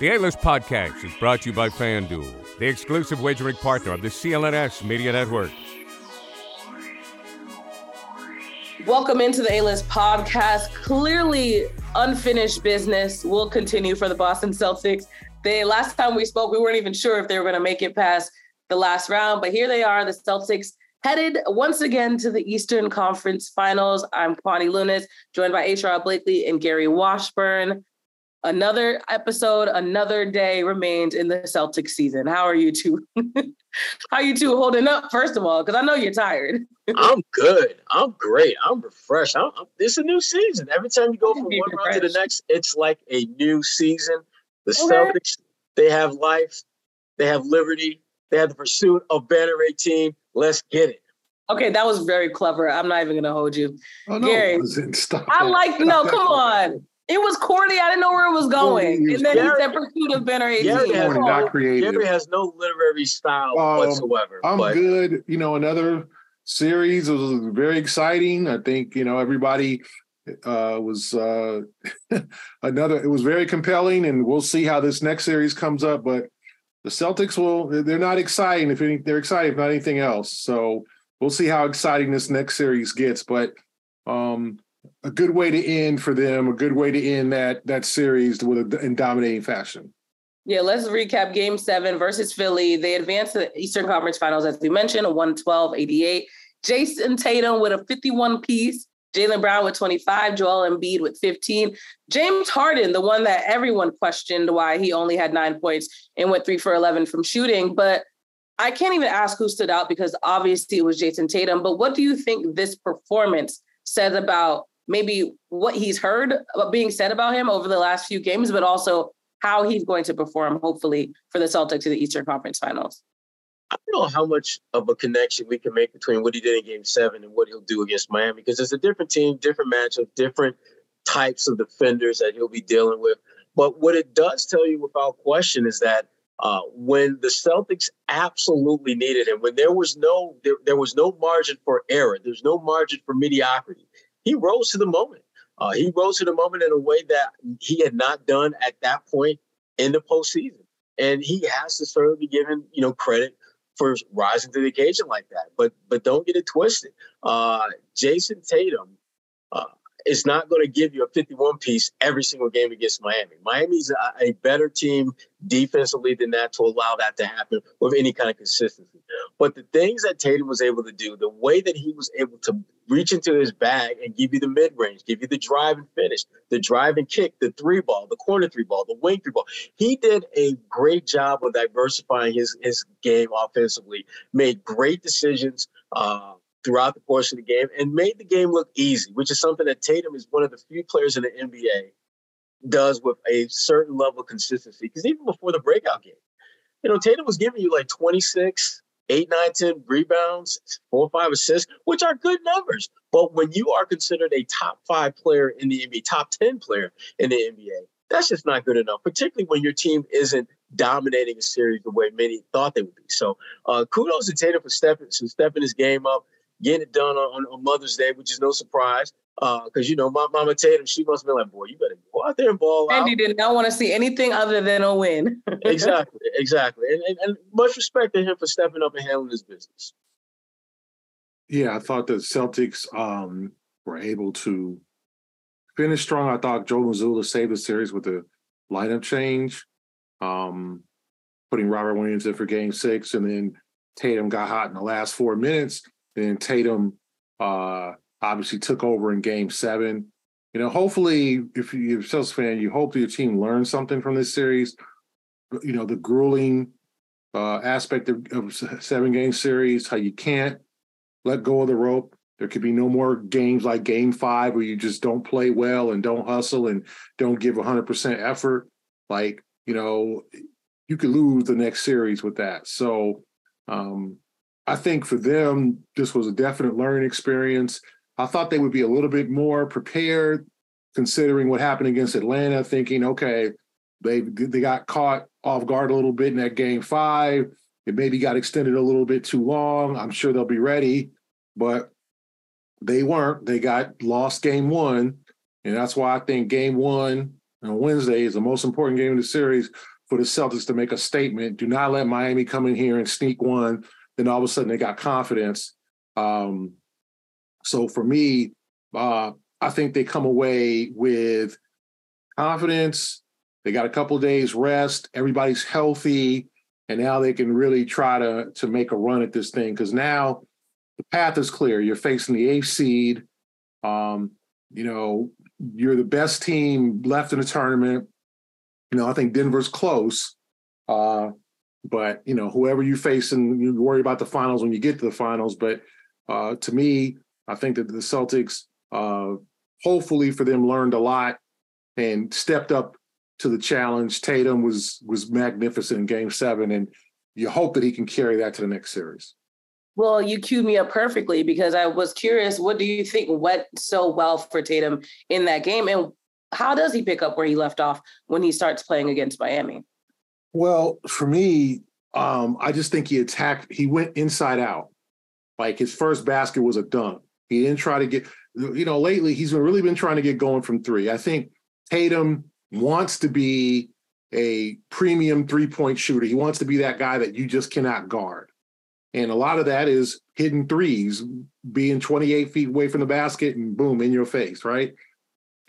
The A List Podcast is brought to you by FanDuel, the exclusive wagering partner of the CLNS Media Network. Welcome into the A List Podcast. Clearly unfinished business will continue for the Boston Celtics. The last time we spoke, we weren't even sure if they were going to make it past the last round, but here they are, the Celtics headed once again to the Eastern Conference Finals. I'm Kwani Lunis, joined by H.R. Blakely and Gary Washburn another episode, another day remains in the Celtics season. How are you two? How are you two holding up? First of all, because I know you're tired. I'm good. I'm great. I'm refreshed. I'm, I'm, it's a new season. Every time you go from one round to the next, it's like a new season. The okay. Celtics, they have life, they have liberty, they have the pursuit of banner 18. Let's get it. Okay, that was very clever. I'm not even gonna hold you. Oh no, Gary, I like no, come on. It was corny. I didn't know where it was going. and then Gary, he said pursuit of banner 18. Gary has, not creative. Gary has no literary style um, whatsoever. I'm but. good. You know, another series it was very exciting. I think, you know, everybody uh, was uh, another, it was very compelling, and we'll see how this next series comes up. But the Celtics will, they're not exciting if any, they're excited, if not anything else. So we'll see how exciting this next series gets. But um, a good way to end for them, a good way to end that that series with a, in dominating fashion. Yeah, let's recap game seven versus Philly. They advanced to the Eastern Conference Finals, as we mentioned, a 112 88. Jayson Tatum with a 51 piece, Jaylen Brown with 25, Joel Embiid with 15. James Harden, the one that everyone questioned why he only had nine points and went three for 11 from shooting. But I can't even ask who stood out because obviously it was Jayson Tatum. But what do you think this performance says about maybe what he's heard being said about him over the last few games, but also how he's going to perform, hopefully, for the Celtics to the Eastern Conference Finals. I don't know how much of a connection we can make between what he did in game seven and what he'll do against Miami, because it's a different team, different matchup, different types of defenders that he'll be dealing with. But what it does tell you without question is that uh, when the Celtics absolutely needed him, when there was no there, there was no margin for error, there's no margin for mediocrity he rose to the moment. Uh, he rose to the moment in a way that he had not done at that point in the postseason. And he has to certainly be given, you know, credit for rising to the occasion like that. But but don't get it twisted. Uh, Jayson Tatum uh, is not going to give you a 51 piece every single game against Miami. Miami's a, a, better team defensively than that to allow that to happen with any kind of consistency. But the things that Tatum was able to do, the way that he was able to reach into his bag and give you the mid range, give you the drive and finish, the drive and kick, the three ball, the corner three ball, the wing three ball. He did a great job of diversifying his his game offensively. Made great decisions. Uh, throughout the course of the game and made the game look easy, which is something that Tatum is one of the few players in the NBA does with a certain level of consistency. Because even before the breakout game, you know, Tatum was giving you like 26, 8, 9, 10 rebounds, four five assists, which are good numbers. But when you are considered a top five player in the NBA, top 10 player in the NBA, that's just not good enough, particularly when your team isn't dominating a series the way many thought they would be. So uh, kudos to Tatum for stepping, for stepping his game up getting it done on, on Mother's Day, which is no surprise. Because, uh, you know, my mama Tatum, she must be like, boy, you better go out there and ball Andy out. did not want to see anything other than a win. exactly, exactly. And, and, and much respect to him for stepping up and handling his business. Yeah, I thought the Celtics um, were able to finish strong. I thought Joe Mazzulla saved the series with the lineup change, um, putting Robert Williams in for game six, and then Tatum got hot in the last four minutes then Tatum uh, obviously took over in Game Seven. You know, hopefully, if you're a Celtics fan, you hope your team learns something from this series. You know, the grueling uh, aspect of, of seven game series, how you can't let go of the rope. There could be no more games like Game Five where you just don't play well and don't hustle and don't give 100% effort. Like you know, you could lose the next series with that. So um, I think for them, this was a definite learning experience. I thought they would be a little bit more prepared, considering what happened against Atlanta. Thinking, okay, they they got caught off guard a little bit in that game five. It maybe got extended a little bit too long. I'm sure they'll be ready, but they weren't. They got lost game one, and that's why I think game one on Wednesday is the most important game of the series for the Celtics to make a statement. Do not let Miami come in here and sneak one. Then all of a sudden they got confidence. Um, so for me, uh, I think they come away with confidence. They got a couple days rest. Everybody's healthy, and now they can really try to to make a run at this thing because now the path is clear. You're facing the eighth seed. Um, you know, you're the best team left in the tournament. You know, I think Denver's close. Uh, but you know, whoever you face, and you worry about the finals when you get to the finals. But uh, to me, I think that the Celtics, uh, hopefully for them, learned a lot and stepped up to the challenge. Tatum was was magnificent in Game Seven, and you hope that he can carry that to the next series. Well, you queued me up perfectly because I was curious. What do you think went so well for Tatum in that game, and how does he pick up where he left off when he starts playing against Miami? Well, for me, um, I just think he attacked. He went inside out. Like his first basket was a dunk. He didn't try to get. You know, lately he's really been trying to get going from three. I think Tatum wants to be a premium three point shooter. He wants to be that guy that you just cannot guard. And a lot of that is hidden threes, being 28 feet away from the basket and boom, in your face, right?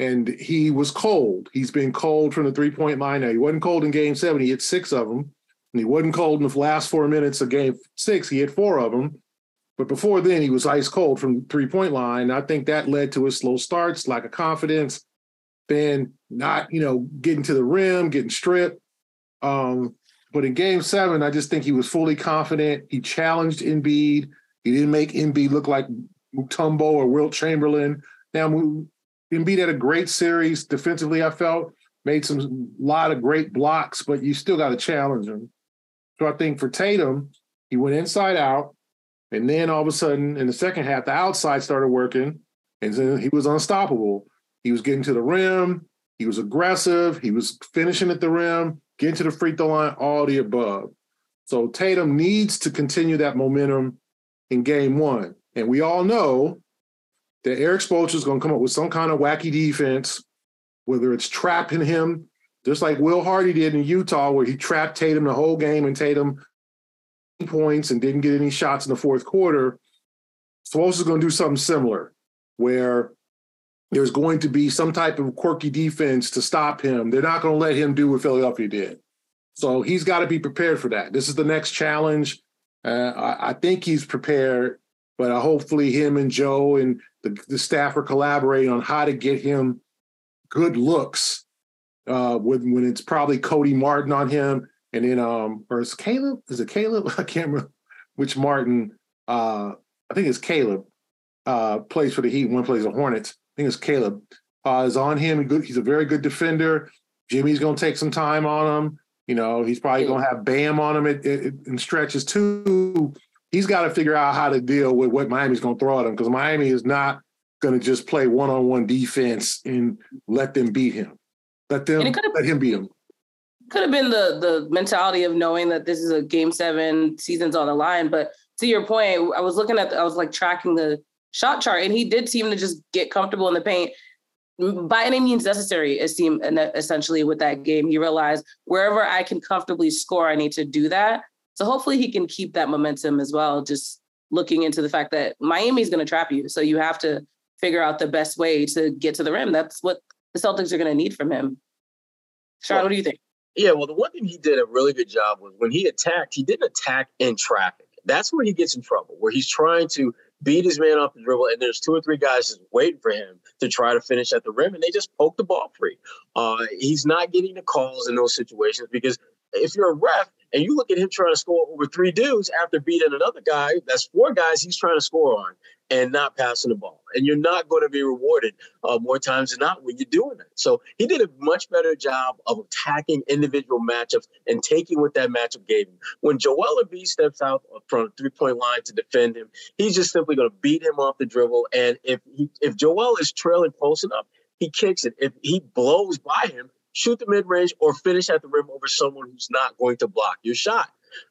And he was cold. He's been cold from the three point line. Now, he wasn't cold in game seven. He hit six of them. And he wasn't cold in the last four minutes of game six. He hit four of them. But before then, he was ice cold from the three point line. I think that led to his slow starts, lack of confidence, then not, you know, getting to the rim, getting stripped. Um, but in game seven, I just think he was fully confident. He challenged Embiid. He didn't make Embiid look like Mutombo or Wilt Chamberlain. Now, Embiid had a great series defensively, I felt, made some lot of great blocks, but you still got to challenge him. So I think for Tatum, he went inside out. And then all of a sudden, in the second half, the outside started working, and then he was unstoppable. He was getting to the rim. He was aggressive. He was finishing at the rim getting to the free throw line, all the above. So Tatum needs to continue that momentum in game one. And we all know that Erik Spoelstra is going to come up with some kind of wacky defense, whether it's trapping him, just like Will Hardy did in Utah, where he trapped Tatum the whole game and Tatum points and didn't get any shots in the fourth quarter. Spoelstra is going to do something similar, where there's going to be some type of quirky defense to stop him. They're not going to let him do what Philadelphia did. So he's got to be prepared for that. This is the next challenge. Uh, I, I, think he's prepared, but uh, hopefully him and Joe and the, the, staff are collaborating on how to get him good looks uh, when, when it's probably Cody Martin on him. And then, um, or is Caleb? Is it Caleb? I can't remember which Martin. Uh, I think it's Caleb. Uh, plays for the Heat. One plays the Hornets I think it's Caleb, uh, is on him. Good. He's a very good defender. Jimmy's going to take some time on him. You know, he's probably going to have Bam on him in stretches too. He's got to figure out how to deal with what Miami's going to throw at him because Miami is not going to just play one-on-one defense and let them beat him. Let them let him beat him. Could have been the the mentality of knowing that this is a game seven, seasons on the line. But to your point, I was looking at, the, I was like tracking the shot chart, and he did seem to just get comfortable in the paint by any means necessary. It seemed essentially with that game, he realized wherever I can comfortably score, I need to do that. So hopefully he can keep that momentum as well. Just looking into the fact that Miami's going to trap you, so you have to figure out the best way to get to the rim. That's what the Celtics are going to need from him. Sean, well, what do you think? Yeah, well, the one thing he did a really good job was when he attacked, he didn't attack in traffic. That's where he gets in trouble, where he's trying to beat his man off the dribble, and there's two or three guys just waiting for him to try to finish at the rim, and they just poke the ball free. Uh, he's not getting the calls in those situations because if you're a ref and you look at him trying to score over three dudes after beating another guy, that's four guys he's trying to score on and not passing the ball. And you're not going to be rewarded uh, more times than not when you're doing that. So he did a much better job of attacking individual matchups and taking what that matchup gave him. When Joel Embiid steps out from the three-point line to defend him, he's just simply going to beat him off the dribble. And if he, if Joel is trailing close enough, he kicks it. If he blows by him, shoot the mid range or finish at the rim over someone who's not going to block your shot.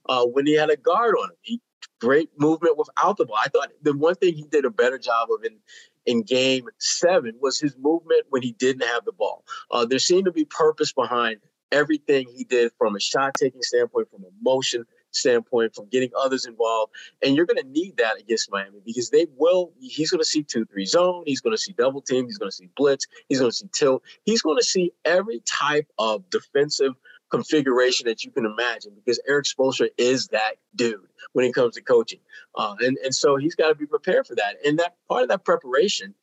Uh, when he had a guard on him, he great movement without the ball. I thought the one thing he did a better job of in in game seven was his movement when he didn't have the ball. Uh, there seemed to be purpose behind everything he did from a shot taking standpoint, from a motion standpoint, from getting others involved. And you're going to need that against Miami because they will, he's going to see 2 3 zone, he's going to see double team, he's going to see blitz, he's going to see tilt, he's going to see every type of defensive configuration that you can imagine because Erik Spoelstra is that dude when it comes to coaching. Uh, and, and so he's got to be prepared for that. And that part of that preparation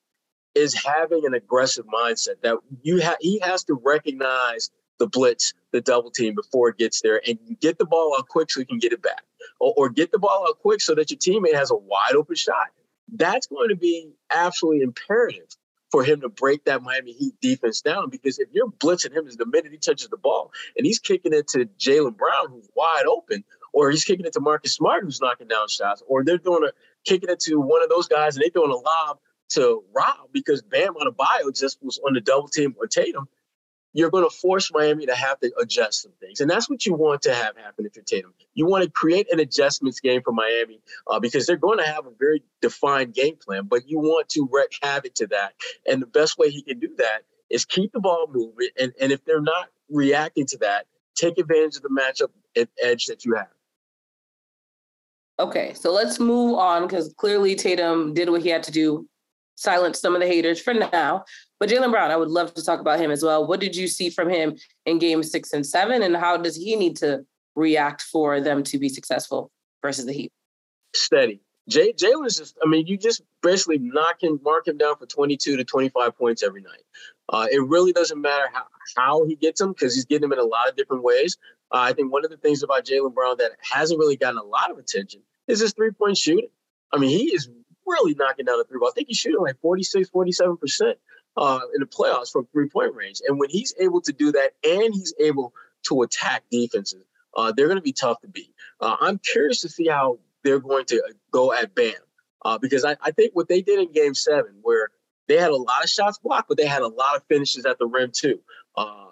is having an aggressive mindset that you have he has to recognize the blitz, the double team before it gets there, and get the ball out quick so you can get it back, or, or get the ball out quick so that your teammate has a wide open shot. That's going to be absolutely imperative for him to break that Miami Heat defense down because if you're blitzing him is the minute he touches the ball and he's kicking it to Jaylen Brown, who's wide open, or he's kicking it to Marcus Smart, who's knocking down shots, or they're doing a kicking it to one of those guys and they're doing a lob to Rob because Bam Adebayo just was on the double team or Tatum, you're going to force Miami to have to adjust some things. And that's what you want to have happen if you're Tatum. You want to create an adjustments game for Miami uh, because they're going to have a very defined game plan, but you want to wreak havoc to that. And the best way he can do that is keep the ball moving. And, and if they're not reacting to that, take advantage of the matchup edge that you have. Okay, so let's move on because clearly Tatum did what he had to do silence some of the haters for now. But Jaylen Brown, I would love to talk about him as well. What did you see from him in game six and seven? And how does he need to react for them to be successful versus the Heat? Steady. Jay Jaylen's just, I mean, you just basically knock him, mark him down for 22 to 25 points every night. Uh, it really doesn't matter how, how he gets them because he's getting them in a lot of different ways. Uh, I think one of the things about Jaylen Brown that hasn't really gotten a lot of attention is his three point shooting. I mean, he is really knocking down the three ball. I think he's shooting like 46, 47% uh, in the playoffs from three point range. And when he's able to do that and he's able to attack defenses, uh, they're going to be tough to beat. Uh, I'm curious to see how they're going to go at Bam uh, because I, I think what they did in game seven, where they had a lot of shots blocked, but they had a lot of finishes at the rim too. Uh,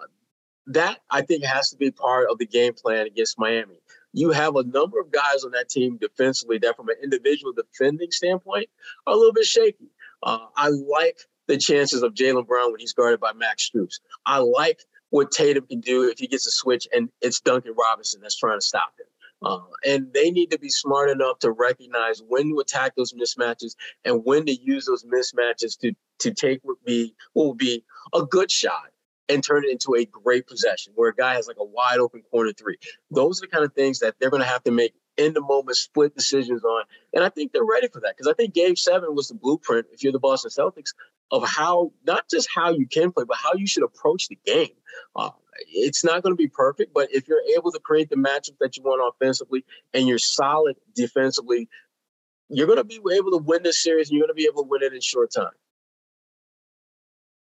that I think has to be part of the game plan against Miami you have a number of guys on that team defensively that, from an individual defending standpoint, are a little bit shaky. Uh, I like the chances of Jaylen Brown when he's guarded by Max Strus. I like what Tatum can do if he gets a switch and it's Duncan Robinson that's trying to stop him. Uh, and they need to be smart enough to recognize when to attack those mismatches and when to use those mismatches to to take what be what will be a good shot and turn it into a great possession where a guy has like a wide open corner three. Those are the kind of things that they're going to have to make in the moment split decisions on. And I think they're ready for that because I think game seven was the blueprint, if you're the Boston Celtics, of how not just how you can play, but how you should approach the game. Uh, it's not going to be perfect, but if you're able to create the matchup that you want offensively and you're solid defensively, you're going to be able to win this series and you're going to be able to win it in short time.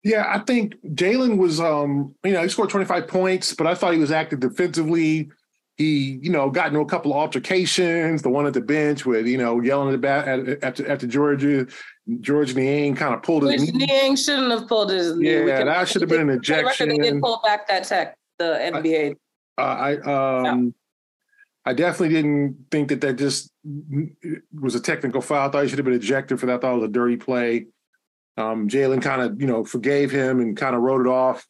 Yeah, I think Jaylen was, um, you know, he scored 25 points, but I thought he was active defensively. He, you know, got into a couple of altercations. The one at the bench with, you know, yelling at the bat at, after after Georgia, Georges Niang kind of pulled his. Which Niang shouldn't have pulled his. Yeah, can, that should have been an ejection. They did pull back that tech, the NBA. I, uh, I um, no. I definitely didn't think that that just was a technical foul. I thought he should have been ejected for that. I thought it was a dirty play. Um, Jaylen kind of, you know, forgave him and kind of wrote it off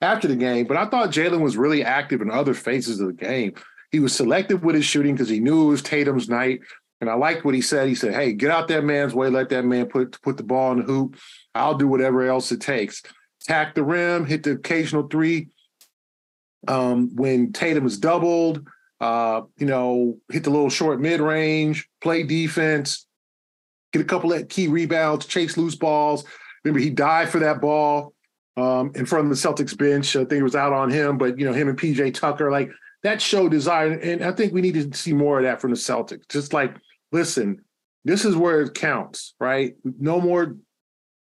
after the game. But I thought Jaylen was really active in other phases of the game. He was selective with his shooting because he knew it was Tatum's night. And I liked what he said. He said, "Hey, get out that man's way. Let that man put put the ball in the hoop. I'll do whatever else it takes. Tack the rim, hit the occasional three. Um, when Tatum is doubled, uh, you know, hit the little short mid range, play defense, get a couple of key rebounds, chase loose balls. Remember, he died for that ball um, in front of the Celtics bench. I think it was out on him, but you know, him and PJ Tucker, like that show desire. And I think we need to see more of that from the Celtics. Just like, listen, this is where it counts, right? No more.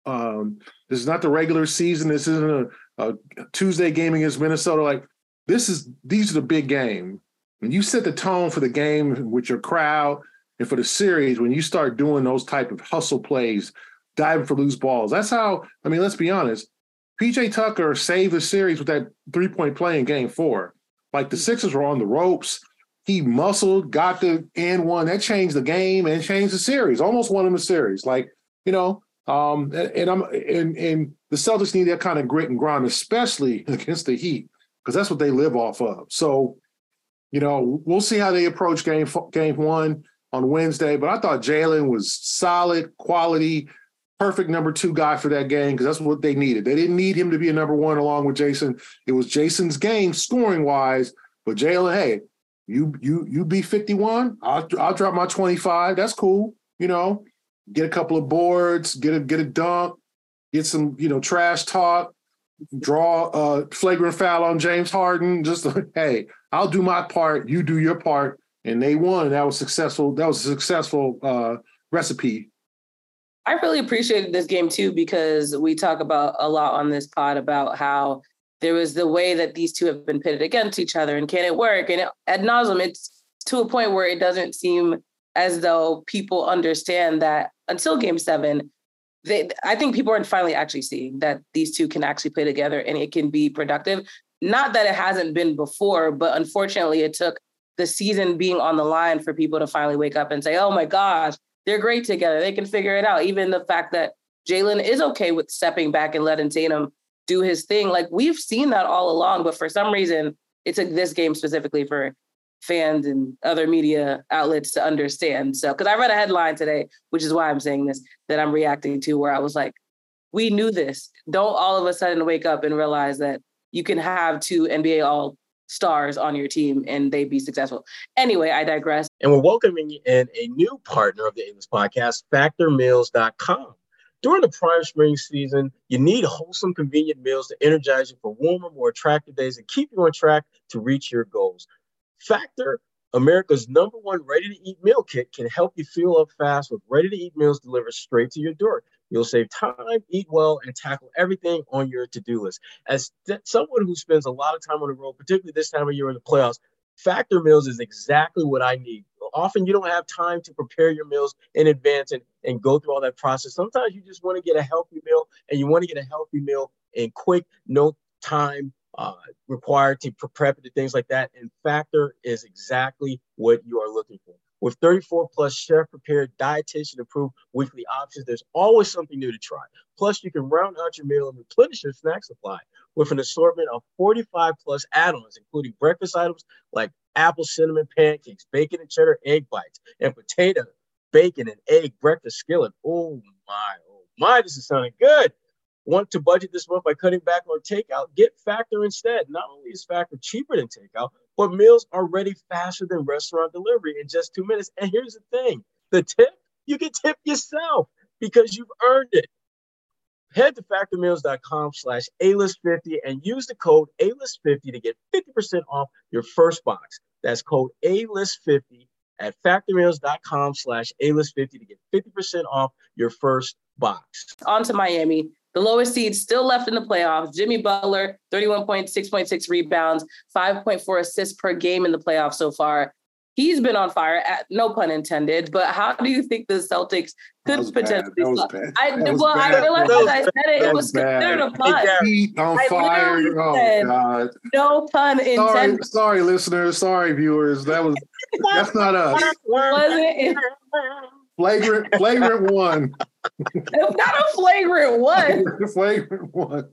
Um, this is not the regular season. This isn't a, a Tuesday game against Minnesota. Like this is these are the big game. When you set the tone for the game with your crowd, and for the series, when you start doing those type of hustle plays, diving for loose balls, that's how. I mean, let's be honest. PJ Tucker saved the series with that three point play in Game Four. Like the Sixers were on the ropes. He muscled, got the and one. That changed the game and changed the series. Almost won him the series. Like you know, Um, and, and I'm and and the Celtics need that kind of grit and grind, especially against the Heat, because that's what they live off of. So, you know, we'll see how they approach game game one on Wednesday. But I thought Jaylen was solid, quality, perfect number two guy for that game because that's what they needed. They didn't need him to be a number one along with Jayson. It was Jayson's game scoring wise, but Jaylen, hey, you you you be 51, I'll I'll drop my 25. That's cool, you know get a couple of boards, get a get a dunk, get some you know trash talk, draw a flagrant foul on James Harden. Just hey, I'll do my part, you do your part, and they won. That was successful. That was a successful uh, recipe. I really appreciated this game too because we talk about a lot on this pod about how there was the way that these two have been pitted against each other and can it work? And ad nauseum, it's to a point where it doesn't seem as though people understand that until game seven, they, I think people are finally actually seeing that these two can actually play together and it can be productive. Not that it hasn't been before, but unfortunately, it took the season being on the line for people to finally wake up and say, oh my gosh, they're great together. They can figure it out. Even the fact that Jaylen is okay with stepping back and letting Tatum do his thing. Like we've seen that all along, but for some reason, it took this game specifically for fans and other media outlets to understand. So, because I read a headline today, which is why I'm saying this, that I'm reacting to, where I was like, we knew this. Don't all of a sudden wake up and realize that you can have two NBA All Stars on your team and they'd be successful. Anyway, I digress. And we're welcoming in a new partner of the A-List podcast, FactorMeals.com. During the prime spring season, you need wholesome, convenient meals to energize you for warmer, more attractive days and keep you on track to reach your goals. Factor, America's number one ready to eat meal kit, can help you fuel up fast with ready to eat meals delivered straight to your door. You'll save time, eat well, and tackle everything on your to do list. As th- someone who spends a lot of time on the road, particularly this time of year in the playoffs, Factor meals is exactly what I need. Often you don't have time to prepare your meals in advance and, and go through all that process. Sometimes you just want to get a healthy meal and you want to get a healthy meal in quick, no time uh, required to prep it, things like that. And Factor is exactly what you are looking for. With 34 plus chef prepared, dietitian approved weekly options, there's always something new to try. Plus, you can round out your meal and replenish your snack supply with an assortment of 45 plus add ons, including breakfast items like apple cinnamon pancakes, bacon and cheddar egg bites, and potato, bacon, and egg breakfast skillet. Oh my, oh my, this is sounding good want to budget this month by cutting back on takeout, get Factor instead. Not only is Factor cheaper than takeout, but meals are ready faster than restaurant delivery in just two minutes. And here's the thing the tip, you can tip yourself because you've earned it. Head to factormeals.com slash A-list50 and use the code A-list50 to get 50% off your first box. That's code A-list50 at factormeals.com slash A-list50 to get 50% off your first box. On to Miami. The lowest seed still left in the playoffs. Jimmy Butler, 31.6.6 rebounds, 5.4 assists per game in the playoffs so far. He's been on fire, at, no pun intended. But how do you think the Celtics could potentially? I well, bad. I realized as I said it, it was, considered a pun. Heat on I fire. Oh God! No pun intended. Sorry, sorry, listeners. Sorry, viewers. That was that's not us. Wasn't it? Flagrant, flagrant one. Not a flagrant one. flagrant one.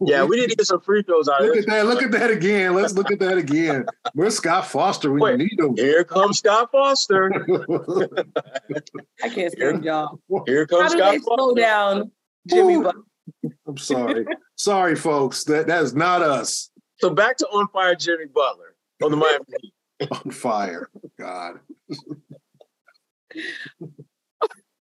Yeah, we need to get some free throws out. Look at that! Look at that again. Let's look at that again. Where's Scott Foster? We Wait, need him. Here comes Scott Foster. I can't stand y'all. Here comes How Scott. Do they slow down, Jimmy. I'm sorry. sorry, folks. That that is not us. So back to on fire, Jimmy Butler on the Miami. on fire, God.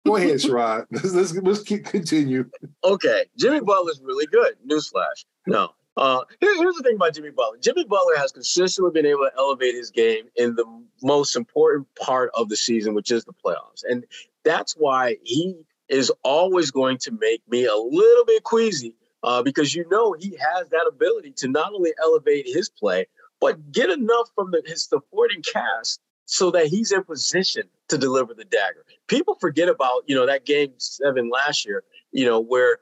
Go ahead, Sherrod. Let's, let's, let's keep continue. Okay, Jimmy Butler's really good. Newsflash. No. Uh, here, here's the thing about Jimmy Butler. Jimmy Butler has consistently been able to elevate his game in the most important part of the season, which is the playoffs, and that's why he is always going to make me a little bit queasy uh, because you know he has that ability to not only elevate his play but get enough from the, his supporting cast so that he's in position to deliver the dagger. People forget about, you know, that game seven last year, you know, where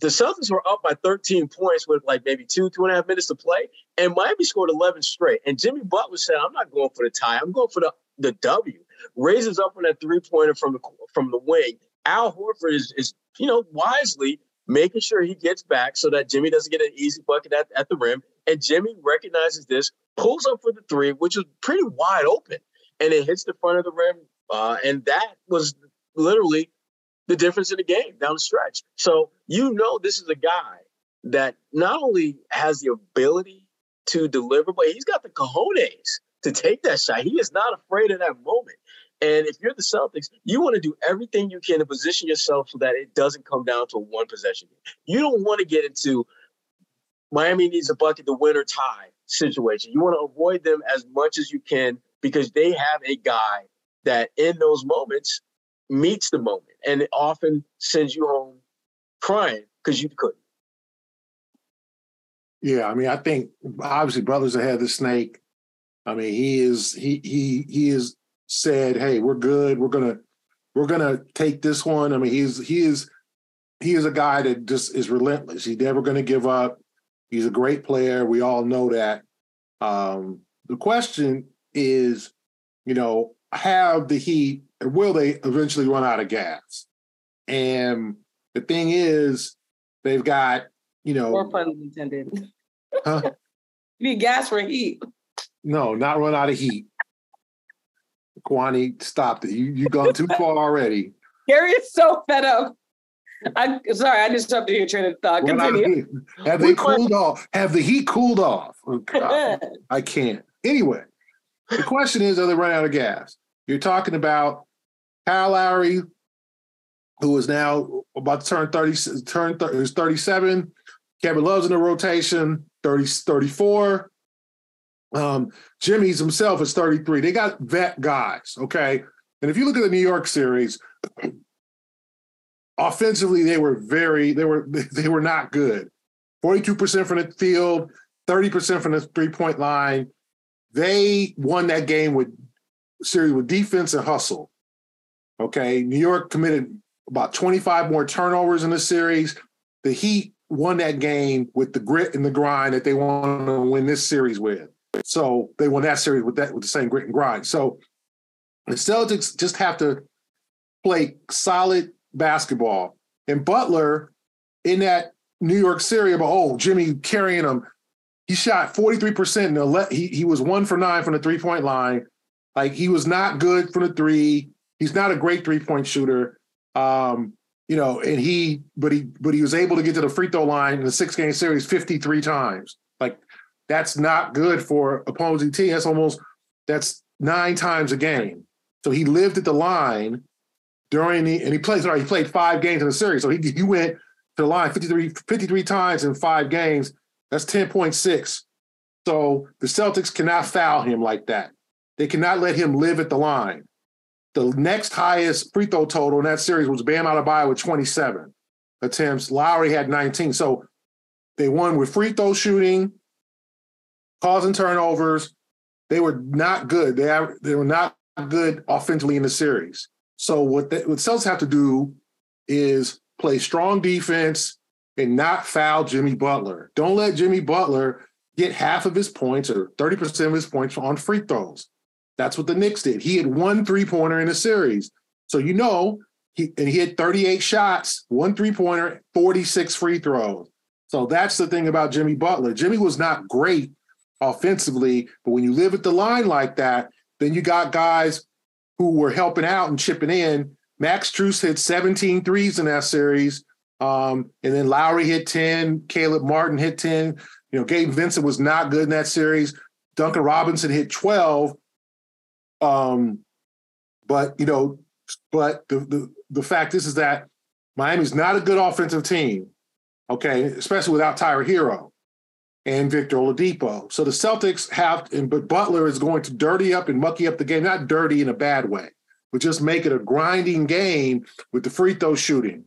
the Celtics were up by 13 points with like maybe two, two and a half minutes to play, and Miami scored 11 straight. And Jimmy Butler said, I'm not going for the tie, I'm going for the, the W. Raises up on that three pointer from the from the wing. Al Horford is, is you know, wisely making sure he gets back so that Jimmy doesn't get an easy bucket at, at the rim. And Jimmy recognizes this, pulls up for the three, which was pretty wide open, and it hits the front of the rim. Uh, and that was literally the difference in the game down the stretch. So you know this is a guy that not only has the ability to deliver, but he's got the cojones to take that shot. He is not afraid of that moment. And if you're the Celtics, you want to do everything you can to position yourself so that it doesn't come down to one possession game. You don't want to get into Miami needs a bucket to win or tie situation. You want to avoid them as much as you can because they have a guy that in those moments meets the moment and it often sends you home crying because you couldn't. Yeah, I mean, I think obviously brothers ahead of the snake. I mean, he is he he he is said, "Hey, we're good. We're gonna we're gonna take this one." I mean, he's he is he is a guy that just is relentless. He's never to give up. He's a great player. We all know that. Um, the question is, you know, have the Heat will they eventually run out of gas? And the thing is, they've got you know, more pun intended. Huh? you need gas for heat. No, not run out of heat. Kwani, stop it. You you gone too far already. Gary is so fed up. I'm sorry, I disrupted your train of thought. Continue. Have they cooled off? Have the heat cooled off? Oh, I can't. Anyway, the question is, are they running out of gas? You're talking about Kyle Lowry, who is now about to turn 30, turn 30, is 37. Kevin Love's in the rotation, 30, 34. Um, Jimmy's himself is 33. They got vet guys, okay? And if you look at the New York series, offensively, they were very, they were they were not good. 42% from the field, 30% from the three-point line. They won that game with series with defense and hustle. Okay. New York committed about 25 more turnovers in the series. The Heat won that game with the grit and the grind that they want to win this series with. So they won that series with that with the same grit and grind. So the Celtics just have to play solid basketball. And Butler in that New York series, but oh, Jimmy carrying him, he shot 43% and le- he, he was one for nine from the three-point line. Like he was not good from the three. He's not a great three-point shooter. Um, you know, and he, but he, but he was able to get to the free throw line in the six game series 53 times. Like that's not good for opposing team. That's almost that's nine times a game. So he lived at the line during the and he played sorry, he played five games in the series. So he he went to the line 53, 53 times in five games. That's 10.6. So the Celtics cannot foul him like that. They cannot let him live at the line. The next highest free throw total in that series was Bam Adebayo with 27 attempts. Lowry had 19. So they won with free throw shooting, causing turnovers. They were not good. They, they were not good offensively in the series. So what the what Celtics have to do is play strong defense and not foul Jimmy Butler. Don't let Jimmy Butler get half of his points or 30% of his points on free throws. That's what the Knicks did. He had one three pointer in a series. So you know, he and he had 38 shots, one three pointer, 46 free throws. So that's the thing about Jimmy Butler. Jimmy was not great offensively, but when you live at the line like that, then you got guys who were helping out and chipping in. Max Strus hit 17 threes in that series. Um, and then Lowry hit 10, Caleb Martin hit 10. You know, Gabe Vincent was not good in that series. Duncan Robinson hit 12. Um, but you know, but the, the the fact is is that Miami's not a good offensive team, okay, especially without Tyler Herro and Victor Oladipo. So the Celtics have, and but Butler is going to dirty up and mucky up the game, not dirty in a bad way, but just make it a grinding game with the free throw shooting.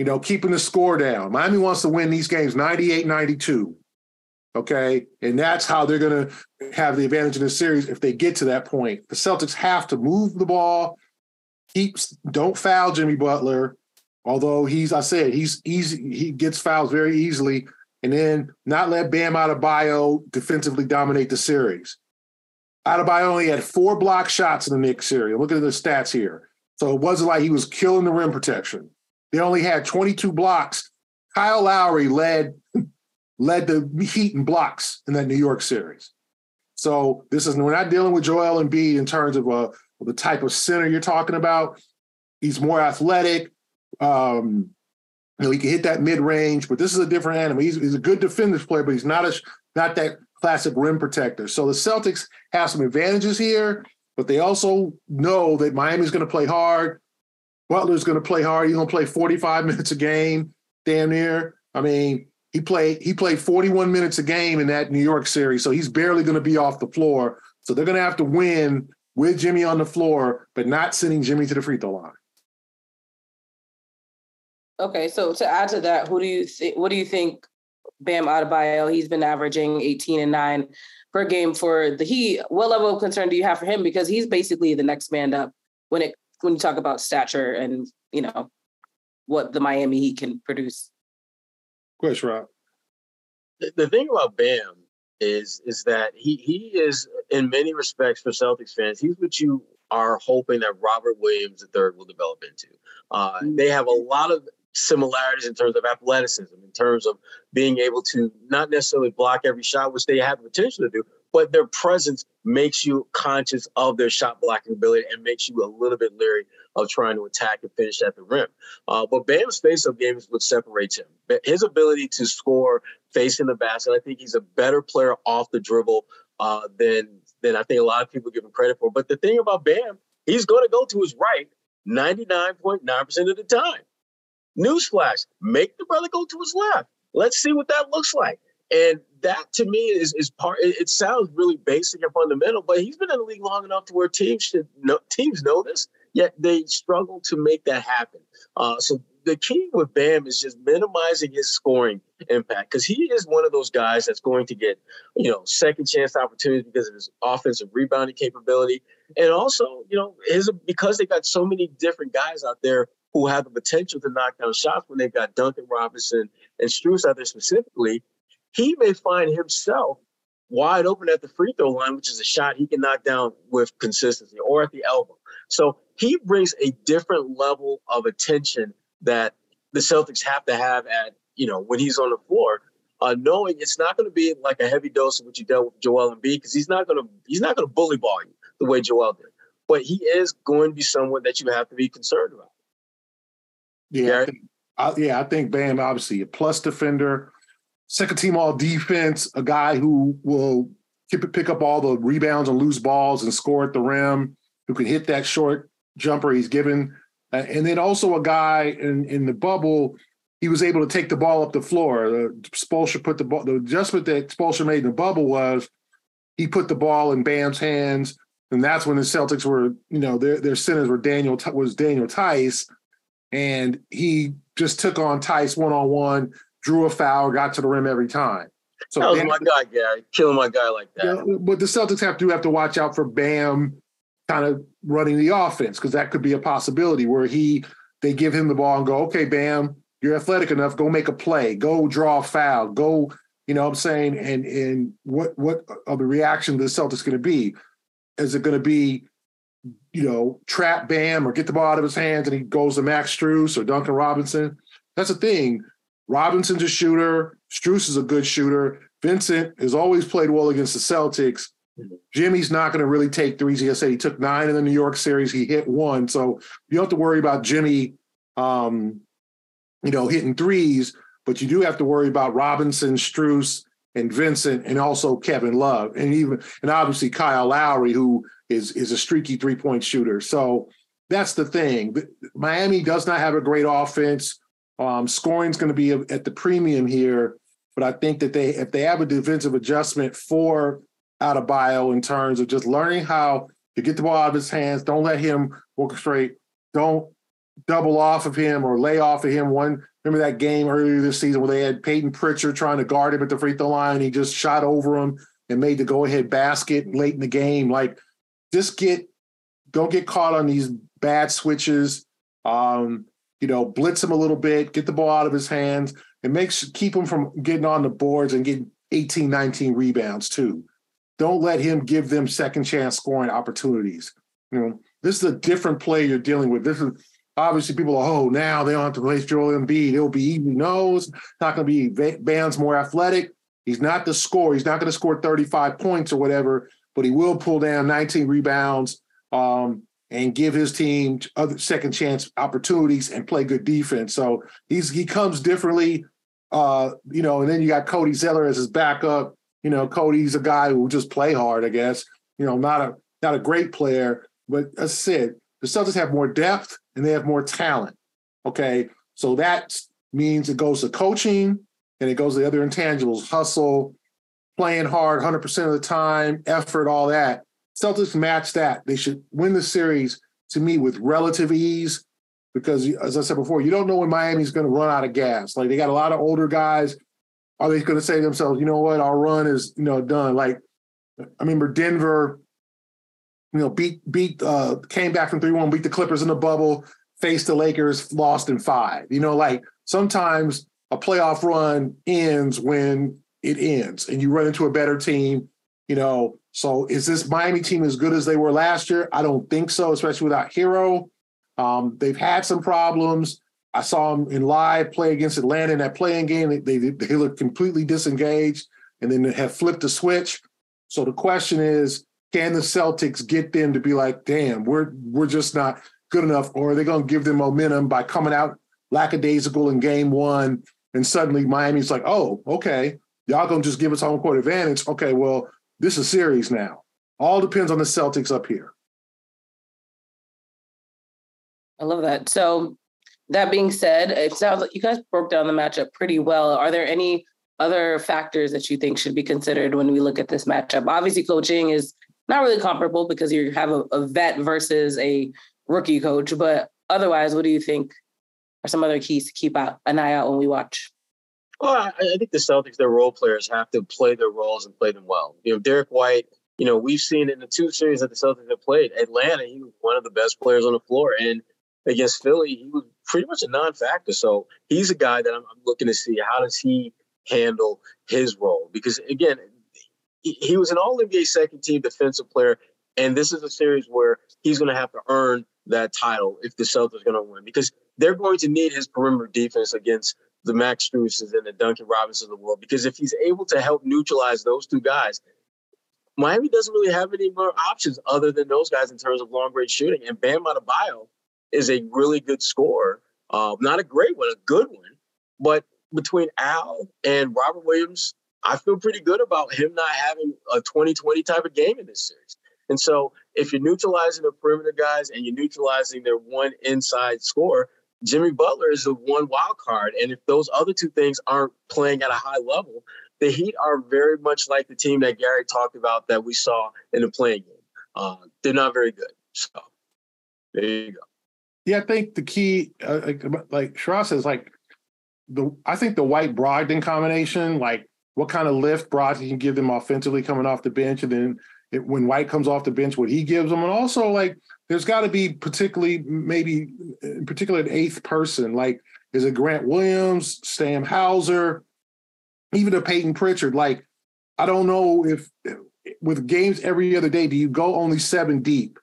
You know, keeping the score down. Miami wants to win these games 98 92. Okay. And that's how they're going to have the advantage in the series if they get to that point. The Celtics have to move the ball, keep, don't foul Jimmy Butler. Although he's, I said, he's easy, he gets fouls very easily, and then not let Bam Adebayo defensively dominate the series. Adebayo only had four block shots in the Knicks series. Look at the stats here. So it wasn't like he was killing the rim protection. They only had 22 blocks. Kyle Lowry led led the Heat in blocks in that New York series. So this is we're not dealing with Joel Embiid in terms of, uh, the type of center you're talking about. He's more athletic. Um, you know, he can hit that mid range, but this is a different animal. He's, he's a good defensive player, but he's not a not that classic rim protector. So the Celtics have some advantages here, but they also know that Miami's going to play hard. Butler's going to play hard. He's going to play 45 minutes a game, damn near. I mean, he played he played 41 minutes a game in that New York series, so he's barely going to be off the floor. So they're going to have to win with Jimmy on the floor, but not sending Jimmy to the free throw line. Okay, so to add to that, who do you? What do you think? Bam Adebayo, he's been averaging 18 and nine per game for the Heat. What level of concern do you have for him? Because he's basically the next man up when it when you talk about stature and you know what the Miami Heat can produce. Question, Rob. The, the thing about Bam is is that he he is in many respects for Celtics fans, he's what you are hoping that Robert Williams III will develop into. Uh, mm. they have a lot of similarities in terms of athleticism, in terms of being able to not necessarily block every shot, which they have the potential to do, but their presence makes you conscious of their shot blocking ability and makes you a little bit leery of trying to attack and finish at the rim. Uh, but Bam's face-up game is what separates him. His ability to score facing the basket, I think he's a better player off the dribble uh, than than I think a lot of people give him credit for. But the thing about Bam, he's going to go to his right 99.9% of the time. Newsflash, make the brother go to his left. Let's see what that looks like. And that to me is is part. It, it, sounds really basic and fundamental, but he's been in the league long enough to where teams should know, teams know this, yet they struggle to make that happen. Uh, so the key with Bam is just minimizing his scoring impact because he is one of those guys that's going to get you know second chance opportunities because of his offensive rebounding capability, and also you know his because they got so many different guys out there who have the potential to knock down shots when they've got Duncan Robinson and Strus out there specifically, he may find himself wide open at the free throw line, which is a shot he can knock down with consistency, or at the elbow. So he brings a different level of attention that the Celtics have to have at, you know, when he's on the floor, uh, knowing it's not going to be like a heavy dose of what you dealt with Joel Embiid, because he's not going to he's not going to bully ball you the way Joel did. But he is going to be someone that you have to be concerned about. Yeah, I think, I, yeah, I think Bam obviously a plus defender, second team all defense, a guy who will pick up all the rebounds and loose balls and score at the rim, who can hit that short jumper he's given, uh, and then also a guy in in the bubble. He was able to take the ball up the floor. The Spoelstra put the ball. The adjustment that Spoelstra made in the bubble was he put the ball in Bam's hands, and that's when the Celtics were, you know, their their centers were Daniel was Daniel Theis, and he just took on Tice one on one, drew a foul, got to the rim every time. So that was my guy, Gary, killing my guy like that. But the Celtics have to have to watch out for Bam kind of running the offense because that could be a possibility where he they give him the ball and go, okay, Bam, you're athletic enough, go make a play, go draw a foul, go, you know what I'm saying? And and what what are the reaction to the Celtics going to be? Is it going to be you know, trap Bam or get the ball out of his hands and he goes to Max Strus or Duncan Robinson. That's the thing. Robinson's a shooter. Strus is a good shooter. Vincent has always played well against the Celtics. Jimmy's not going to really take threes. He said he took nine in the New York series. He hit one. So you don't have to worry about Jimmy, um, you know, hitting threes, but you do have to worry about Robinson, Strus, and Vincent, and also Kevin Love, and even and obviously Kyle Lowry, who is is a streaky three point shooter. So that's the thing. Miami does not have a great offense. Um, scoring is going to be at the premium here, but I think that they if they have a defensive adjustment for Adebayo in terms of just learning how to get the ball out of his hands, don't let him orchestrate, don't double off of him or lay off of him. One remember that game earlier this season where they had Peyton Pritchard trying to guard him at the free throw line. He just shot over him and made the go ahead basket late in the game. Like just get don't get caught on these bad switches. Um, you know, blitz him a little bit, get the ball out of his hands, and makes keep him from getting on the boards and getting 18, 19 rebounds too. Don't let him give them second chance scoring opportunities. You know, this is a different play you're dealing with. This is obviously people are, oh, now they don't have to replace Joel Embiid. It'll be easy. No, it's not going to be. Bam's more athletic. He's not the score. He's not going to score 35 points or whatever, but he will pull down 19 rebounds um, and give his team other second chance opportunities and play good defense. So he's he comes differently. Uh, you know, and then you got Cody Zeller as his backup. You know, Cody's a guy who just play hard, I guess. You know, not a not a great player, but as I said, the Celtics have more depth and they have more talent. Okay. So that means it goes to coaching and it goes to the other intangibles, hustle, playing hard 100% of the time, effort, all that. Celtics match that. They should win the series to me with relative ease because, as I said before, you don't know when Miami's going to run out of gas. Like they got a lot of older guys. Are they going to say to themselves, you know what, our run is you know done? Like I remember Denver you know, beat beat uh came back from 3-1, beat the Clippers in the bubble, faced the Lakers, lost in five. You know, like sometimes a playoff run ends when it ends and you run into a better team, you know. So is this Miami team as good as they were last year? I don't think so, especially without Herro. Um, they've had some problems. I saw them in live play against Atlanta in that play-in game. They, they, they look completely disengaged and then have flipped the switch. So the question is, can the Celtics get them to be like, damn, we're we're just not good enough, or are they going to give them momentum by coming out lackadaisical in game one, and suddenly Miami's like, oh, okay, y'all going to just give us home court advantage? Okay, well, this is series now. All depends on the Celtics up here. I love that. So that being said, it sounds like you guys broke down the matchup pretty well. Are there any other factors that you think should be considered when we look at this matchup? Obviously, coaching is not really comparable because you have a, a vet versus a rookie coach. But otherwise, what do you think are some other keys to keep out an eye out when we watch? Well, I, think the Celtics, their role players have to play their roles and play them well. You know, Derrick White, you know, we've seen in the two series that the Celtics have played, Atlanta, he was one of the best players on the floor. And against Philly, he was pretty much a non-factor. So he's a guy that I'm, I'm looking to see how does he handle his role? Because again, he was an All NBA second team defensive player, and this is a series where he's going to have to earn that title if the Celtics are going to win because they're going to need his perimeter defense against the Max Struses and the Duncan Robinsons of the world. Because if he's able to help neutralize those two guys, Miami doesn't really have any more options other than those guys in terms of long range shooting. And Bam Adebayo is a really good scorer, uh, not a great one, a good one. But between Al and Robert Williams, I feel pretty good about him not having a 2020 type of game in this series. And so if you're neutralizing the perimeter guys and you're neutralizing their one inside score, Jimmy Butler is the one wild card. And if those other two things aren't play-in at a high level, the Heat are very much like the team that Gary talked about that we saw in the playing game. Uh, they're not very good. So there you go. Yeah, I think the key, uh, like, like Sherrod says, like the I think the White Brogdon combination, like what kind of lift Brogdon can give them offensively coming off the bench, and then it, when White comes off the bench, what he gives them, and also like there's got to be particularly maybe in particular an eighth person, like is it Grant Williams, Sam Hauser, even a Payton Pritchard? Like I don't know if with games every other day, do you go only seven deep?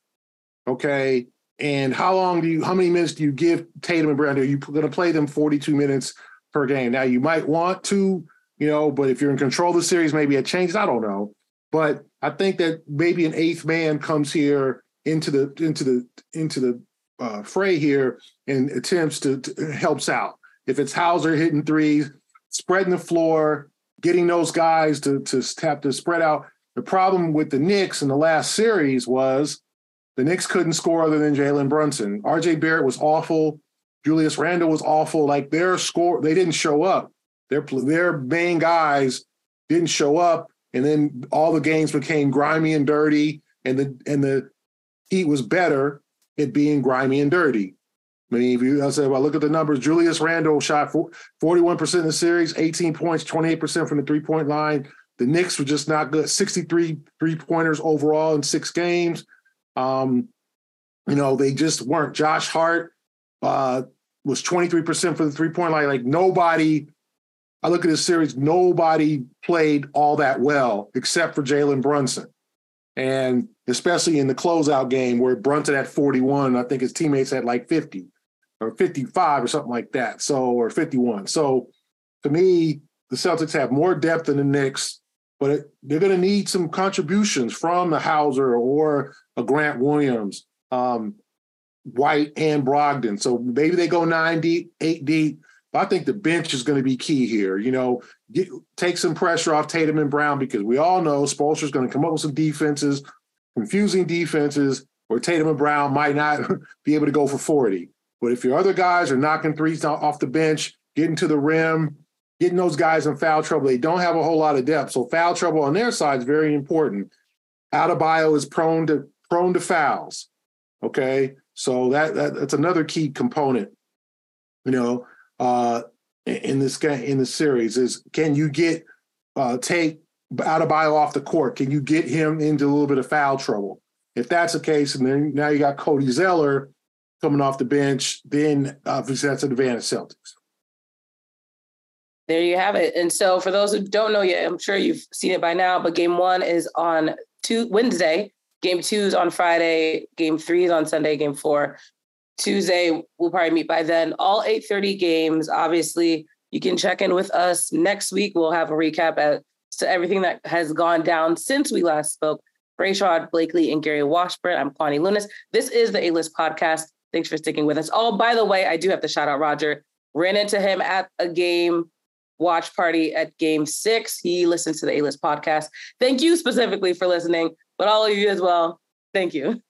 Okay. And how long do you, how many minutes do you give Tatum and Brown? Are you going to play them 42 minutes per game? Now, you might want to you know, but if you're in control of the series, maybe it changes. I don't know. But I think that maybe an eighth man comes here into the into the into the uh, fray here and attempts to, to helps out. If it's Hauser hitting threes, spreading the floor, getting those guys to to tap to spread out. The problem with the Knicks in the last series was the Knicks couldn't score other than Jalen Brunson. RJ Barrett was awful. Julius Randle was awful. Like their score, they didn't show up. Their their main guys didn't show up, and then all the games became grimy and dirty, and the and the Heat was better at being grimy and dirty. Many of you I said, well, look at the numbers. Julius Randle shot 41% in the series, 18 points, 28% from the three point line. The Knicks were just not good. 63 three pointers overall in six games. Um, you know, they just weren't. Josh Hart uh, was 23% for the three point line. Like nobody I look at this series, nobody played all that well except for Jalen Brunson. And especially in the closeout game where Brunson had 41, I think his teammates had like 50. or 55 or something like that. So, or 51. So to me, the Celtics have more depth than the Knicks, but it, they're going to need some contributions from the Hauser or a Grant Williams, um, White, and Brogdon. So maybe they go nine deep, eight deep. I think the bench is going to be key here. You know, get, take some pressure off Tatum and Brown because we all know Spoelstra's going to come up with some defenses, confusing defenses, where Tatum and Brown might not be able to go for 40. But if your other guys are knocking threes off the bench, getting to the rim, getting those guys in foul trouble, they don't have a whole lot of depth. So foul trouble on their side is very important. Adebayo is prone to prone to fouls. Okay, so that, that that's another key component. You know, uh, in this game in the series is can you get uh, take Adebayo off the court? Can you get him into a little bit of foul trouble? If that's the case, and then now you got Cody Zeller coming off the bench, then obviously that's an advantage Celtics. There you have it. And so for those who don't know yet, I'm sure you've seen it by now, but game one is on two Wednesday. Game two is on Friday. Game three is on Sunday. Game four. Tuesday, we'll probably meet by then. All 8:30 games. Obviously, you can check in with us next week. We'll have a recap as to everything that has gone down since we last spoke. A. Sherrod Blakely and Gary Washburn. I'm Kwani Lunis. This is the A-List podcast. Thanks for sticking with us. Oh, by the way, I do have to shout out Roger. Ran into him at a game watch party at game six. He listens to the A List podcast. Thank you specifically for listening, but all of you as well. Thank you.